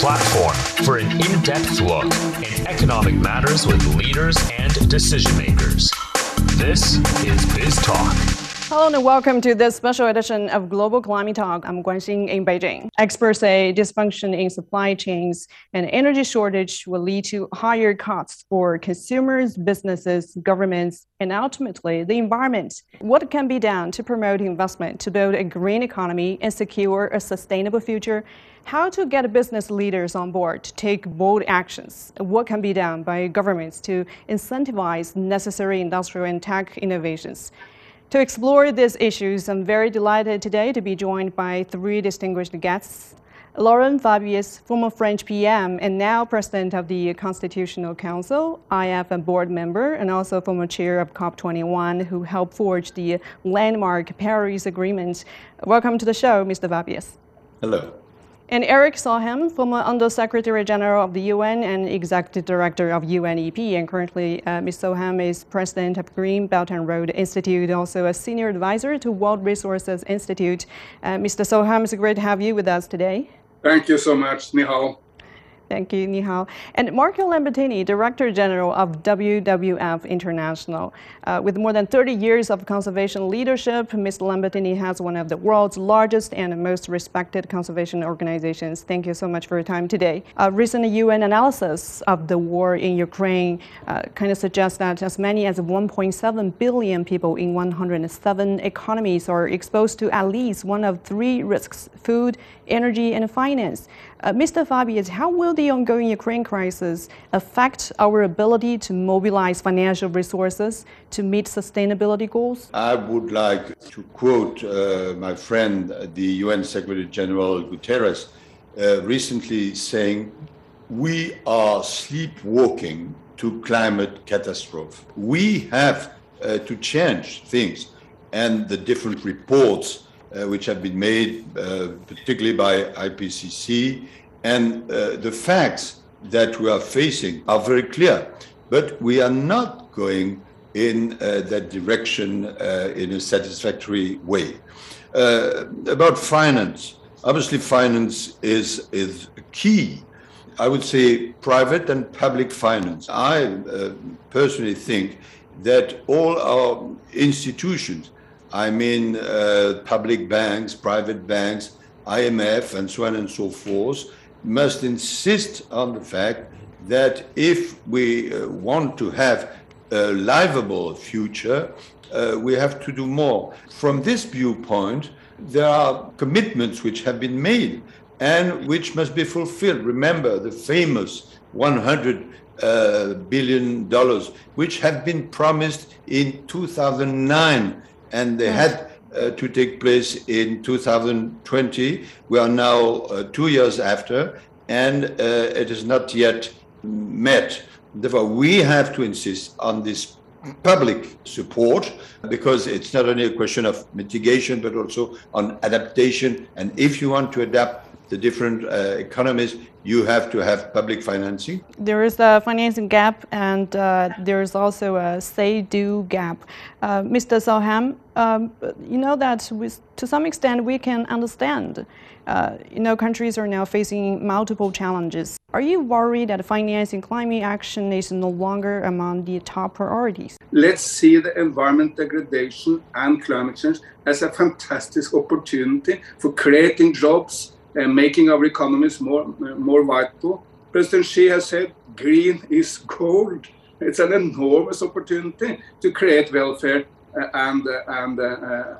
platform for an in depth look in economic matters with leaders and decision makers. This is Biz Talk. Hello and welcome to this special edition of Global Climate Talk. I'm Guanxin in Beijing. Experts say dysfunction in supply chains and energy shortage will lead to higher costs for consumers, businesses, governments, and ultimately the environment. What can be done to promote investment to build a green economy and secure a sustainable future? How to get business leaders on board to take bold actions? What can be done by governments to incentivize necessary industrial and tech innovations? To explore these issues, I'm very delighted today to be joined by three distinguished guests. Laurent Fabius, former French PM and now president of the Constitutional Council, IF and board member, and also former chair of COP21, who helped forge the landmark Paris Agreement. Welcome to the show, Mr. Fabius. Hello and Eric Solheim, former Undersecretary General of the UN and Executive Director of UNEP, and currently uh, Ms. Solheim is President of Green Belt and Road Institute, also a Senior Advisor to World Resources Institute. Uh, Mr. Solheim, it's great to have you with us today. Thank you so much, Nihal. Thank you, Nihal. And Marco Lambertini, Director General of WWF International. Uh, with more than 30 years of conservation leadership, Mr. Lambertini has one of the world's largest and most respected conservation organizations. Thank you so much for your time today. A recent UN analysis of the war in Ukraine uh, kind of suggests that as many as 1.7 billion people in 107 economies are exposed to at least one of three risks food, energy, and finance. Uh, Mr. Fabius, how will the ongoing Ukraine crisis affect our ability to mobilize financial resources to meet sustainability goals? I would like to quote uh, my friend, the UN Secretary General Guterres, uh, recently saying, We are sleepwalking to climate catastrophe. We have uh, to change things. And the different reports which have been made, uh, particularly by IPCC. And uh, the facts that we are facing are very clear. But we are not going in uh, that direction uh, in a satisfactory way. Uh, about finance, obviously, finance is, is key. I would say private and public finance. I personally think that all our institutions I mean uh, public banks, private banks, IMF, and so on and so forth, must insist on the fact that if we uh, want to have a livable future, uh, we have to do more. From this viewpoint, there are commitments which have been made and which must be fulfilled. Remember the famous 100 uh, billion dollars, which have been promised in 2009 and they had uh, to take place in 2020. We are now uh, two years after, and uh, it is not yet met. Therefore, we have to insist on this public support because it's not only a question of mitigation but also on adaptation. And if you want to adapt the different uh, economies, you have to have public financing. There is a financing gap, and uh, there is also a say-do gap. Uh, Mr. Solheim, um, you know that with, to some extent we can understand. Uh, you know, countries are now facing multiple challenges. Are you worried that financing climate action is no longer among the top priorities? Let's see the environment degradation and climate change as a fantastic opportunity for creating jobs and making our economies more, more vital. President Xi has said green is gold. It's an enormous opportunity to create welfare uh, and, uh, and, uh,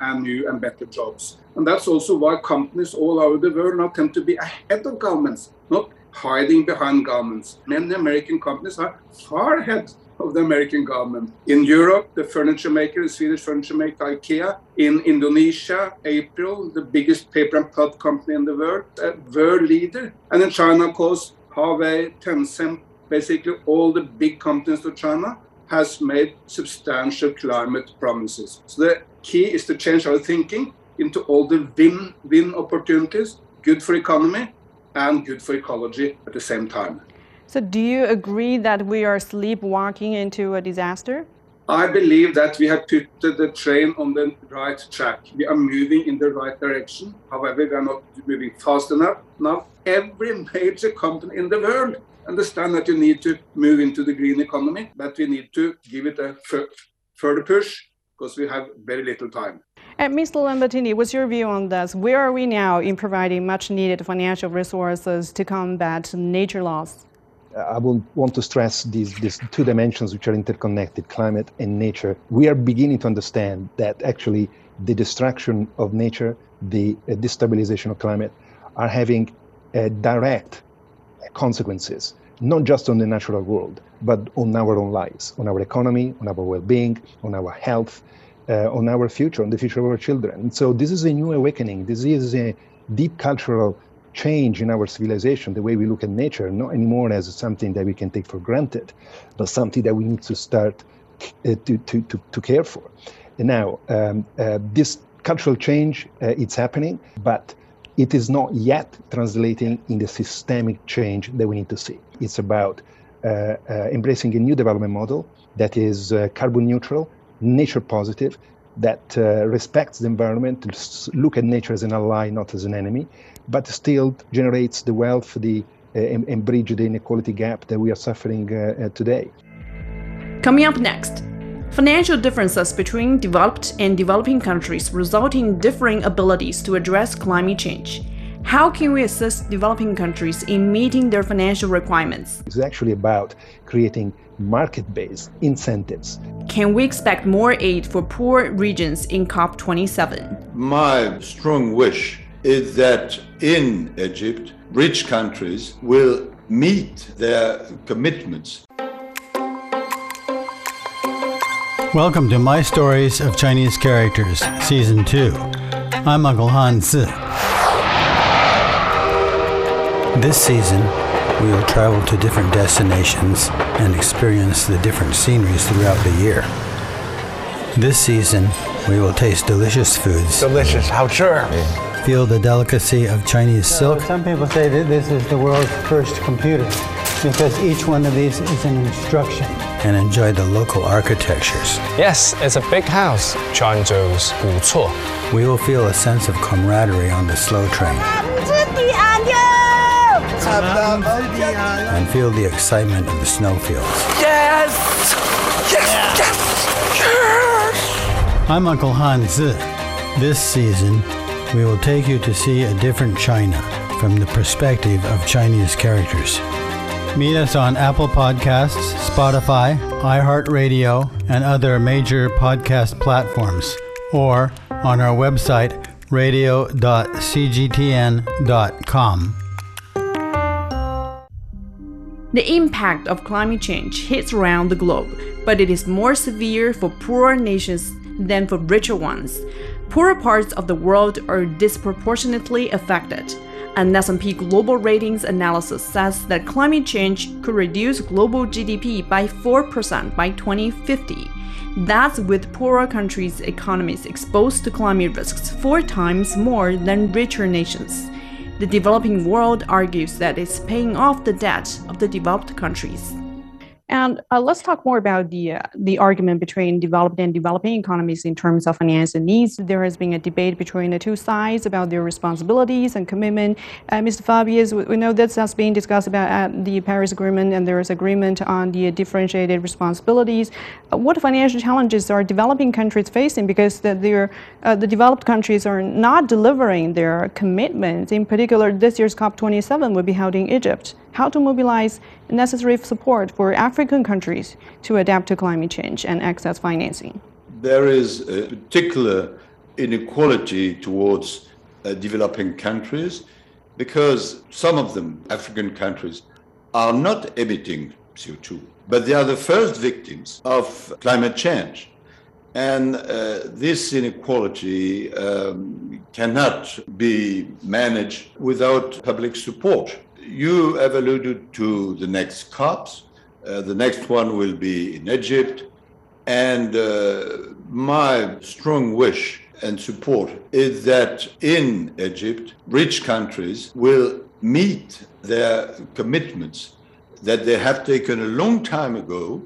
and new and better jobs. And that's also why companies all over the world now tend to be ahead of governments, not hiding behind governments. Many American companies are far ahead of the American government. In Europe, the furniture maker, the Swedish furniture maker IKEA. In Indonesia, April, the biggest paper and pulp company in the world, a world leader. And in China, of course, Huawei, Tencent, basically all the big companies of China has made substantial climate promises. So the key is to change our thinking into all the win-win opportunities, good for economy and good for ecology at the same time. So, do you agree that we are sleepwalking into a disaster? I believe that we have put the train on the right track. We are moving in the right direction. However, we are not moving fast enough. Now, every major company in the world understand that you need to move into the green economy, but we need to give it a further push because we have very little time. And Mr. Lambertini, what's your view on this? Where are we now in providing much needed financial resources to combat nature loss? I will want to stress these, these two dimensions which are interconnected, climate and nature. We are beginning to understand that actually the destruction of nature, the uh, destabilization of climate are having uh, direct consequences, not just on the natural world, but on our own lives, on our economy, on our well-being, on our health, uh, on our future, on the future of our children. So this is a new awakening. This is a deep cultural change in our civilization, the way we look at nature, not anymore as something that we can take for granted, but something that we need to start uh, to, to, to, to, care for. And now, um, uh, this cultural change, uh, it's happening, but it is not yet translating in the systemic change that we need to see. It's about uh, uh, embracing a new development model that is uh, carbon neutral, nature positive, that uh, respects the environment, look at nature as an ally, not as an enemy, but still generates the wealth, the uh, and, and, bridge the inequality gap that we are suffering uh, today. Coming up next, financial differences between developed and developing countries result in differing abilities to address climate change. How can we assist developing countries in meeting their financial requirements? It's actually about creating market based incentives. Can we expect more aid for poor regions in COP27? My strong wish is that in Egypt, rich countries will meet their commitments. Welcome to My Stories of Chinese Characters, Season 2. I'm Uncle Han Zi. This season, we will travel to different destinations and experience the different sceneries throughout the year. This season, we will taste delicious foods. Delicious, how sure? Feel the delicacy of Chinese silk. some people say that this is the world's first computer because each one of these is an instruction. And enjoy the local architectures. Yes, it's a big house. Quanzhou's 古厝. We will feel a sense of camaraderie on the slow train. And feel the excitement of the snowfields. Yes! Yes! Yes! Yes! I'm Uncle Han Zi. This season, we will take you to see a different China from the perspective of Chinese characters. Meet us on Apple Podcasts, Spotify, iHeartRadio, and other major podcast platforms, or on our website, radio.cgtn.com. The impact of climate change hits around the globe, but it is more severe for poorer nations than for richer ones. Poorer parts of the world are disproportionately affected. An S&P Global Ratings analysis says that climate change could reduce global GDP by 4% by 2050. That's with poorer countries' economies exposed to climate risks four times more than richer nations. The developing world argues that it's paying off the debt of the developed countries. And uh, let's talk more about the uh, the argument between developed and developing economies in terms of financial needs. There has been a debate between the two sides about their responsibilities and commitment. Uh, Mr. Fabius, we know this has been discussed about at the Paris Agreement, and there is agreement on the differentiated responsibilities. Uh, what financial challenges are developing countries facing because the, uh, the developed countries are not delivering their commitments? In particular, this year's COP27 will be held in Egypt how to mobilize necessary support for African countries to adapt to climate change and access financing. There is a particular inequality towards uh, developing countries because some of them, African countries, are not emitting CO2, but they are the first victims of climate change. And uh, this inequality um, cannot be managed without public support you have alluded to the next COPs. Uh, the next one will be in Egypt. And uh, my strong wish and support is that in Egypt, rich countries will meet their commitments that they have taken a long time ago.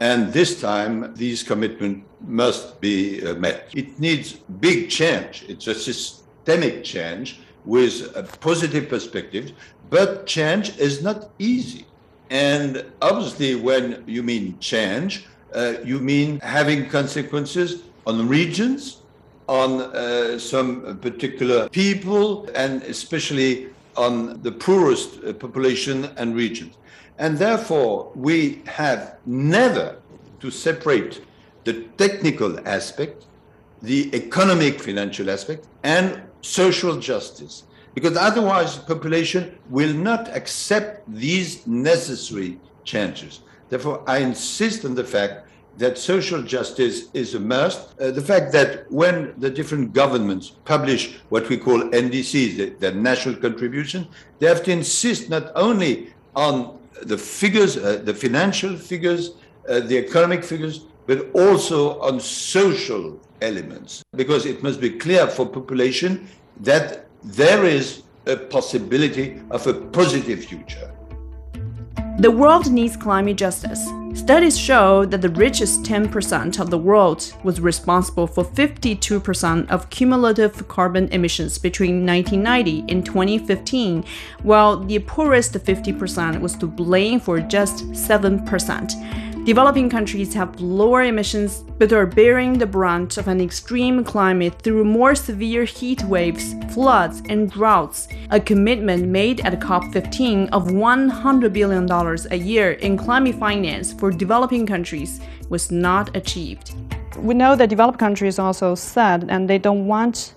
And this time, these commitments must be uh, met. It needs big change. It's a systemic change with a positive perspective, but change is not easy. And obviously, when you mean change, uh, you mean having consequences on regions, on uh, some particular people, and especially on the poorest uh, population and regions. And therefore, we have never to separate the technical aspect, the economic financial aspect, and social justice. Because otherwise, the population will not accept these necessary changes. Therefore, I insist on the fact that social justice is a must. Uh, the fact that when the different governments publish what we call NDCs, the, the national contribution, they have to insist not only on the figures, uh, the financial figures, uh, the economic figures, but also on social elements, because it must be clear for population that there is a possibility of a positive future. The world needs climate justice. Studies show that the richest 10% of the world was responsible for 52% of cumulative carbon emissions between 1990 and 2015, while the poorest 50% was to blame for just 7%. Developing countries have lower emissions but are bearing the brunt of an extreme climate through more severe heat waves, floods, and droughts. A commitment made at COP15 of $100 billion a year in climate finance for developing countries was not achieved. We know that developed countries also said, and they don't want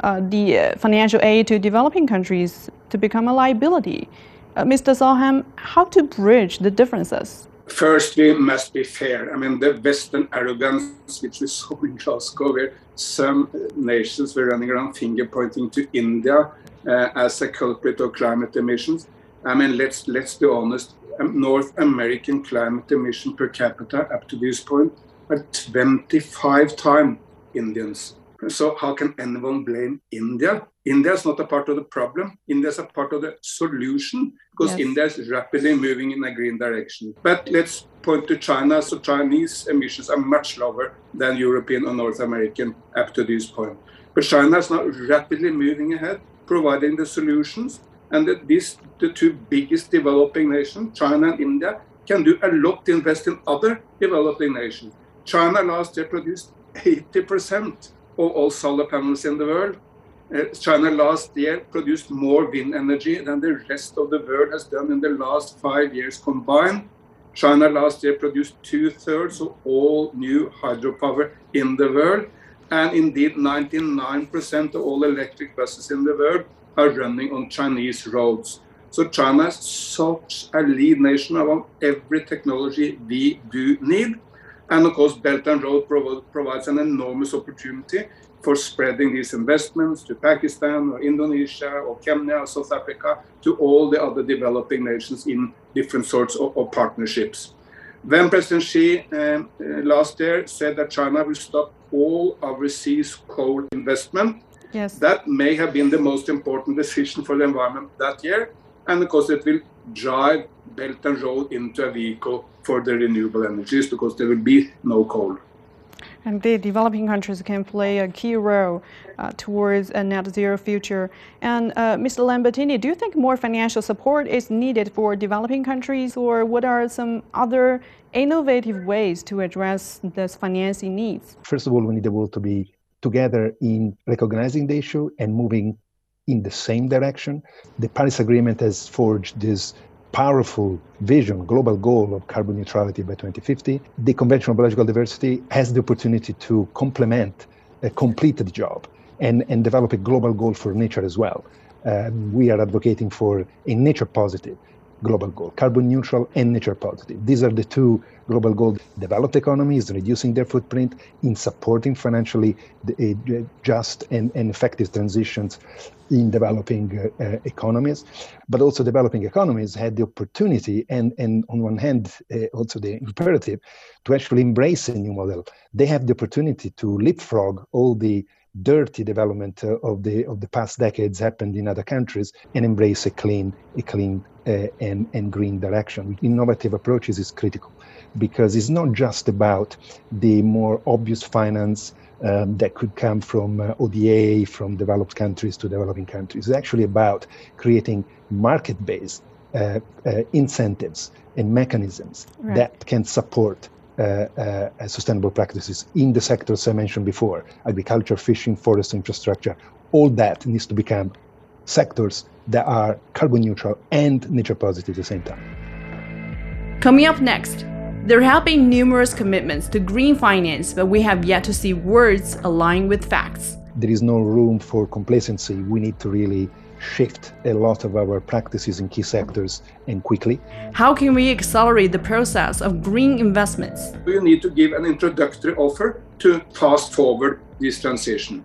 uh, the uh, financial aid to developing countries to become a liability. Uh, Mr. Solheim, how to bridge the differences? First, we must be fair. I mean, the Western arrogance, which we saw in Glasgow, where some nations were running around finger pointing to India uh, as a culprit of climate emissions. I mean, let's let's be honest. Um, North American climate emission per capita up to this point are 25 times Indians. So how can anyone blame India? India is not a part of the problem. India is a part of the solution because yes. India is rapidly moving in a green direction. But let's point to China. So Chinese emissions are much lower than European or North American up to this point. But China is now rapidly moving ahead, providing the solutions. And that these, the two biggest developing nations, China and India, can do a lot to invest in other developing nations. China last year produced 80 percent of all solar panels in the world. Eh, China last year produced more wind energy than the rest of the world has done in the last five years combined. China last year produced two thirds of all new hydropower in the world. And indeed, 99% of all electric buses in the world are running on Chinese roads. So China is such a lead nation among every technology we do need. And of course, Belt and Road provides an enormous opportunity for spreading these investments to Pakistan or Indonesia or Kenya or South Africa to all the other developing nations in different sorts of, of partnerships. Then President Xi uh, uh, last year said that China will stop all overseas coal investment. Yes. That may have been the most important decision for the environment that year. And of course, it will drive Belt and Road into a vehicle for the renewable energies because there will be no coal. And the developing countries can play a key role uh, towards a net zero future. And uh, Mr. Lambertini, do you think more financial support is needed for developing countries, or what are some other innovative ways to address this financing needs? First of all, we need the world to be together in recognizing the issue and moving in the same direction. The Paris Agreement has forged this powerful vision, global goal of carbon neutrality by 2050. The Convention on Biological Diversity has the opportunity to complement a completed job and, and develop a global goal for nature as well. Uh, we are advocating for a nature positive global goal, carbon neutral and nature positive. These are the two global goals. Developed economies reducing their footprint in supporting financially the, uh, just and, and, effective transitions in developing uh, uh, economies, but also developing economies had the opportunity and, and on one hand, uh, also the imperative to actually embrace a new model. They have the opportunity to leapfrog all the dirty development of the of the past decades happened in other countries and embrace a clean a clean and, and green direction. Innovative approaches is critical because it's not just about the more obvious finance um, that could come from uh, ODA, from developed countries to developing countries. It's actually about creating market based uh, uh, incentives and mechanisms right. that can support uh, uh, sustainable practices in the sectors I mentioned before agriculture, fishing, forest infrastructure. All that needs to become sectors that are carbon neutral and nature positive at the same time. Coming up next, there have been numerous commitments to green finance, but we have yet to see words align with facts. There is no room for complacency. We need to really shift a lot of our practices in key sectors and quickly. How can we accelerate the process of green investments? We need to give an introductory offer to fast forward this transition.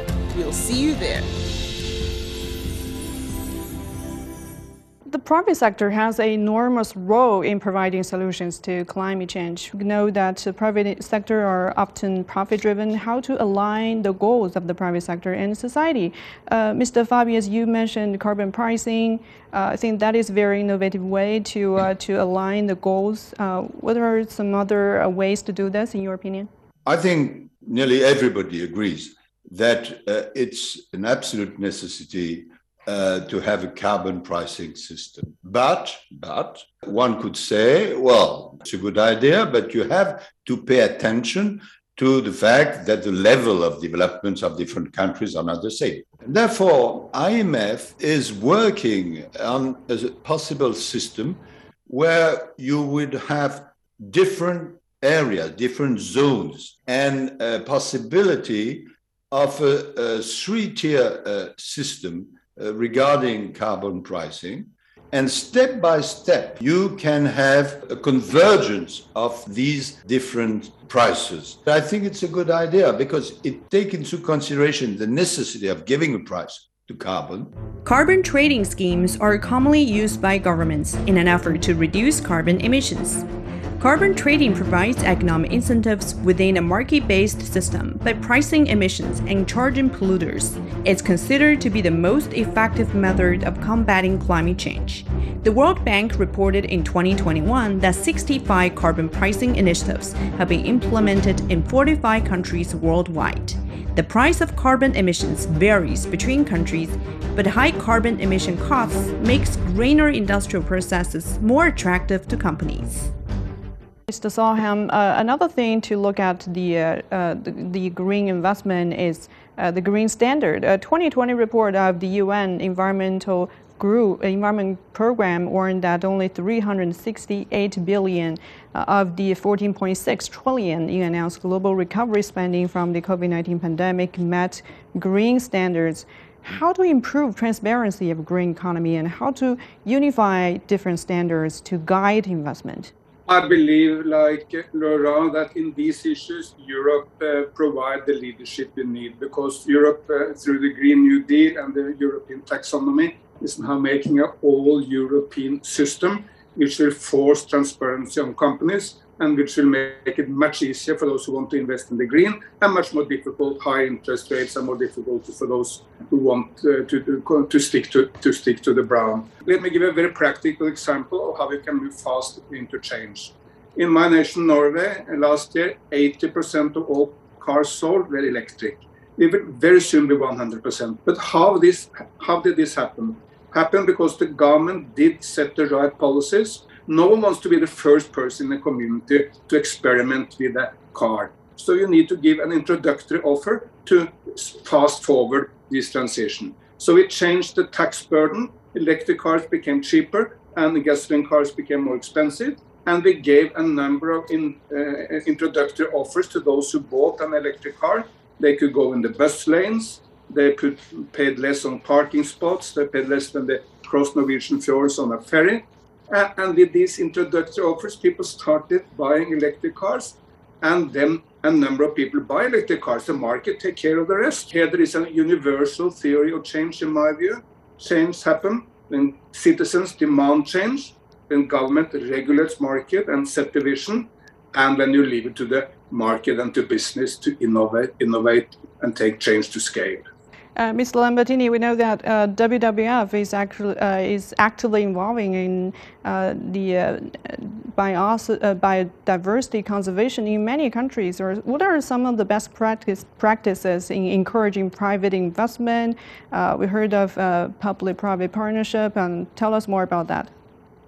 We'll see you there. The private sector has an enormous role in providing solutions to climate change. We know that the private sector are often profit-driven. How to align the goals of the private sector and society? Uh, Mr. Fabius, you mentioned carbon pricing. Uh, I think that is a very innovative way to uh, to align the goals. Uh, what are some other uh, ways to do this, in your opinion? I think nearly everybody agrees that uh, it's an absolute necessity uh, to have a carbon pricing system. But, but one could say, well, it's a good idea, but you have to pay attention to the fact that the level of developments of different countries are not the same. Therefore, IMF is working on a possible system where you would have different areas, different zones, and a possibility of a, a three-tier uh, system uh, regarding carbon pricing. And step by step, you can have a convergence of these different prices. I think it's a good idea because it takes into consideration the necessity of giving a price to carbon. Carbon trading schemes are commonly used by governments in an effort to reduce carbon emissions. Carbon trading provides economic incentives within a market based system by pricing emissions and charging polluters. It's considered to be the most effective method of combating climate change. The World Bank reported in 2021 that 65 carbon pricing initiatives have been implemented in 45 countries worldwide. The price of carbon emissions varies between countries, but high carbon emission costs makes greener industrial processes more attractive to companies. Mr. Solheim, uh, another thing to look at the, uh, uh, the, the, green investment is uh, the green standard. A 2020 report of the UN Environmental Group Environment Program warned that only 368 billion uh, of the 14.6 trillion in announced global recovery spending from the COVID-19 pandemic met green standards how to improve transparency of green economy and how to unify different standards to guide investment? I believe, like Laurent, that in these issues, Europe uh, provide the leadership we need because Europe, uh, through the Green New Deal and the European taxonomy, is now making an all-European system which will force transparency on companies and which will make it much easier for those who want to invest in the green and much more difficult. High interest rates are more difficult for those who want uh, to, to, stick to, to stick to the brown. Let me give a very practical example of how we can move fast into change. In my nation, Norway, last year, 80% of all cars sold were electric. We will very soon be 100%. But how this, how did this happen? Happened because the government did set the right policies no one wants to be the first person in the community to experiment with a car. So you need to give an introductory offer to fast forward this transition. So we changed the tax burden. Electric cars became cheaper and the gasoline cars became more expensive. And we gave a number of in, uh, introductory offers to those who bought an electric car. They could go in the bus lanes. They could paid less on parking spots. They paid less when they cross Norwegian fjords on a ferry. Uh, and with these introductory offers, people started buying electric cars, and then a number of people buy electric cars. The market take care of the rest. Here there is a universal theory of change, in my view. Change happen when citizens demand change, when government regulates market and set the vision, and when you leave it to the market and to business to innovate, innovate and take change to scale. Uh, Mr. Lambertini, we know that uh, WWF is actually uh, is actively involving in uh, the uh, bios- uh, biodiversity conservation in many countries. Or what are some of the best practice practices in encouraging private investment? we heard of public-private partnership, and tell us more about that.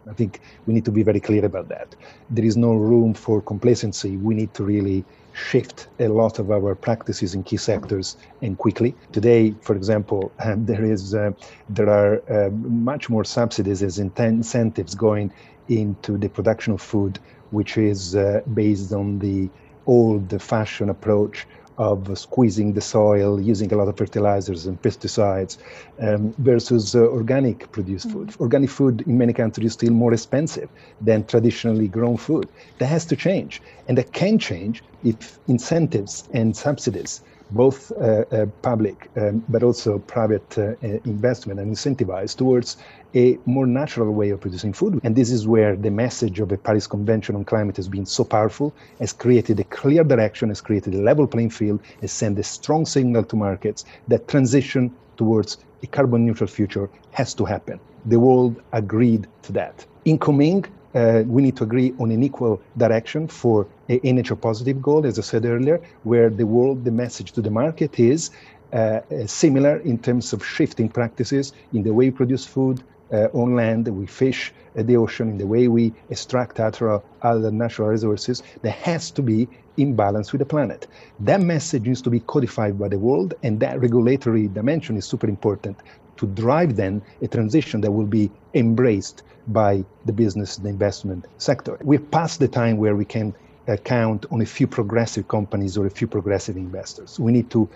I think we need to be very clear about that. There is no room for complacency. We need to really shift a lot of our practices in key sectors and quickly. Today, for example, um, there is uh, there are uh, much more subsidies as incentives going into the production of food, which is uh, based on the old-fashioned approach of squeezing the soil, using a lot of fertilizers and pesticides, um, versus uh, organic produced food. Mm-hmm. Organic food in many countries is still more expensive than traditionally grown food. That has to change, and that can change if incentives and subsidies both uh, uh, public um, but also private uh, investment and incentivized towards a more natural way of producing food. And this is where the message of the Paris Convention on Climate has been so powerful, has created a clear direction, has created a level playing field, has sent a strong signal to markets that transition towards a carbon neutral future has to happen. The world agreed to that. In Kunming, uh, we need to agree on an equal direction for a nature positive goal, as I said earlier, where the world, the message to the market is uh, uh, similar in terms of shifting practices in the way we produce food uh, on land, we fish at the ocean, in the way we extract other, other natural resources. There has to be in balance with the planet. That message needs to be codified by the world, and that regulatory dimension is super important to drive then a transition that will be embraced by the business, the investment sector. We're past the time where we can uh, count on a few progressive companies or a few progressive investors. We need to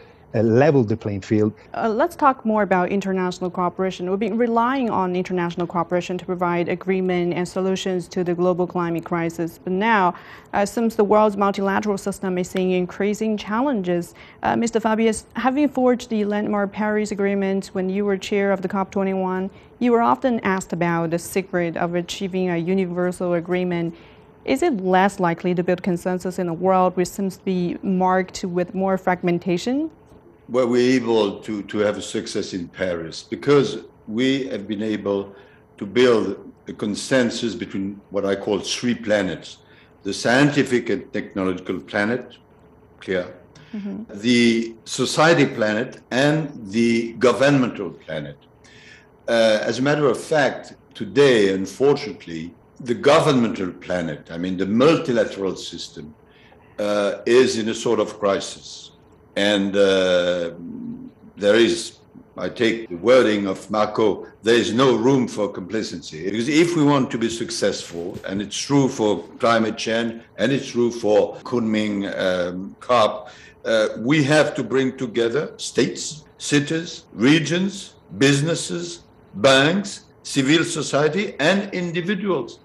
level the playing field. Uh, let's talk more about international cooperation. We've been relying on international cooperation to provide agreement and solutions to the global climate crisis. But now, uh, since the world's multilateral system is seeing increasing challenges, uh, Mr. Fabius, having forged the landmark Paris Agreement when you were chair of the COP21, you were often asked about the secret of achieving a universal agreement. Is it less likely to build consensus in a world which seems to be marked with more fragmentation? Were we able to, to have a success in Paris? Because we have been able to build a consensus between what I call three planets the scientific and technological planet, clear, mm-hmm. the society planet, and the governmental planet. Uh, as a matter of fact, today, unfortunately, the governmental planet, I mean, the multilateral system, uh, is in a sort of crisis. And uh, there is, I take the wording of Marco, there is no room for complacency. Because if we want to be successful, and it's true for climate change, and it's true for Kunming um, COP, uh, we have to bring together states, cities, regions, businesses, banks, civil society, and individuals.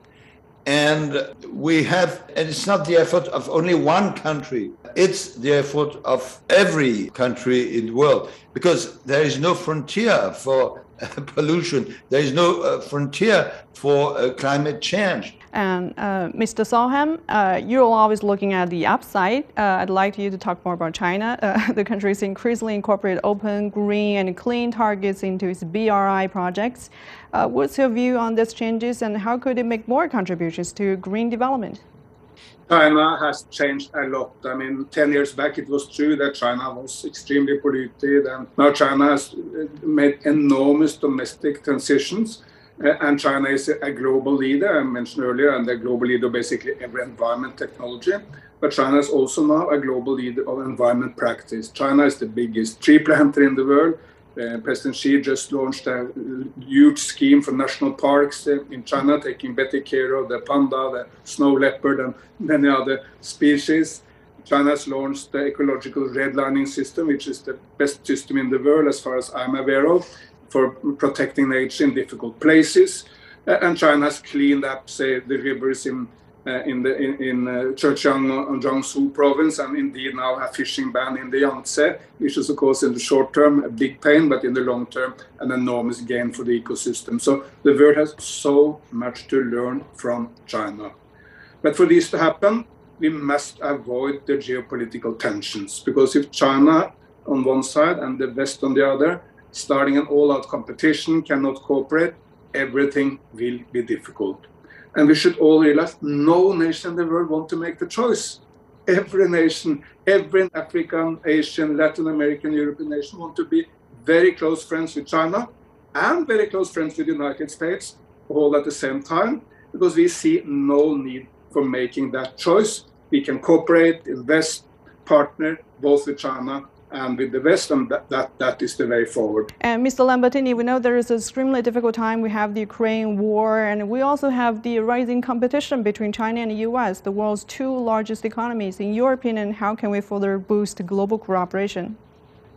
And we have, and it's not the effort of only one country, it's the effort of every country in the world because there is no frontier for pollution, there is no uh, frontier for uh, climate change. And uh, Mr. Solheim, uh, you're always looking at the upside. Uh, I'd like you to talk more about China. Uh, the country is increasingly incorporate open, green, and clean targets into its BRI projects. Uh, what's your view on these changes, and how could it make more contributions to green development? China has changed a lot. I mean, 10 years back, it was true that China was extremely polluted, and now China has made enormous domestic transitions uh, and China is a global leader, I mentioned earlier, and a global leader basically every environment technology. But China is also now a global leader of environment practice. China is the biggest tree planter in the world. Uh, President Xi just launched a huge scheme for national parks in China, taking better care of the panda, the snow leopard, and many other species. China has launched the ecological redlining system, which is the best system in the world as far as I'm aware of for protecting nature in difficult places. And China has cleaned up, say, the rivers in uh, in the in, in uh, Zhejiang and Jiangsu province, and indeed now a fishing ban in the Yangtze, which is of course in the short term a big pain, but in the long term an enormous gain for the ecosystem. So the world has so much to learn from China. But for this to happen, we must avoid the geopolitical tensions because if China on one side and the West on the other, starting an all-out competition, cannot cooperate, everything will be difficult. And we should all realize no nation in the world want to make the choice. Every nation, every African, Asian, Latin American, European nation want to be very close friends with China and very close friends with the United States, all at the same time, because we see no need for making that choice. We can cooperate, invest, partner both with China and with the West, and that, that, that is the way forward. And Mr. Lambertini, we know there is an extremely difficult time. We have the Ukraine war, and we also have the rising competition between China and the U.S., the world's two largest economies. In your opinion, how can we further boost global cooperation?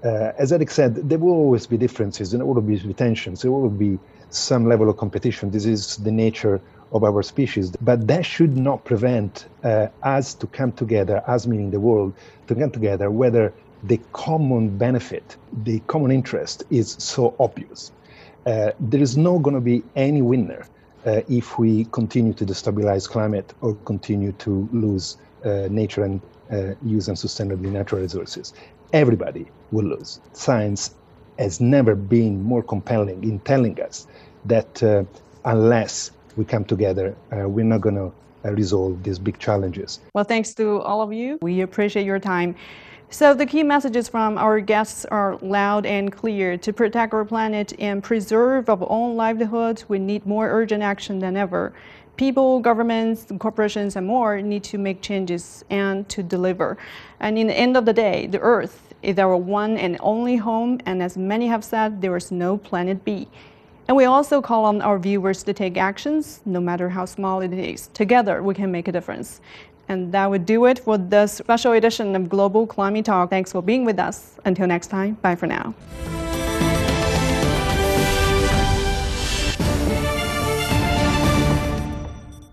Uh, as Eric said, there will always be differences, and there will be tensions. There will be some level of competition. This is the nature of our species. But that should not prevent uh, us to come together, us meaning the world, to come together, whether the common benefit, the common interest is so obvious. Uh, there is not going to be any winner uh, if we continue to destabilize climate or continue to lose uh, nature and uh, use unsustainably natural resources. Everybody will lose. Science has never been more compelling in telling us that uh, unless we come together, uh, we're not going to resolve these big challenges. Well, thanks to all of you. We appreciate your time. So the key messages from our guests are loud and clear. To protect our planet and preserve our own livelihoods, we need more urgent action than ever. People, governments, corporations, and more need to make changes and to deliver. And in the end of the day, the Earth is our one and only home, and as many have said, there is no planet B. And we also call on our viewers to take actions, no matter how small it is. Together, we can make a difference. And that would do it for this special edition of Global Climate Talk. Thanks for being with us. Until next time, bye for now.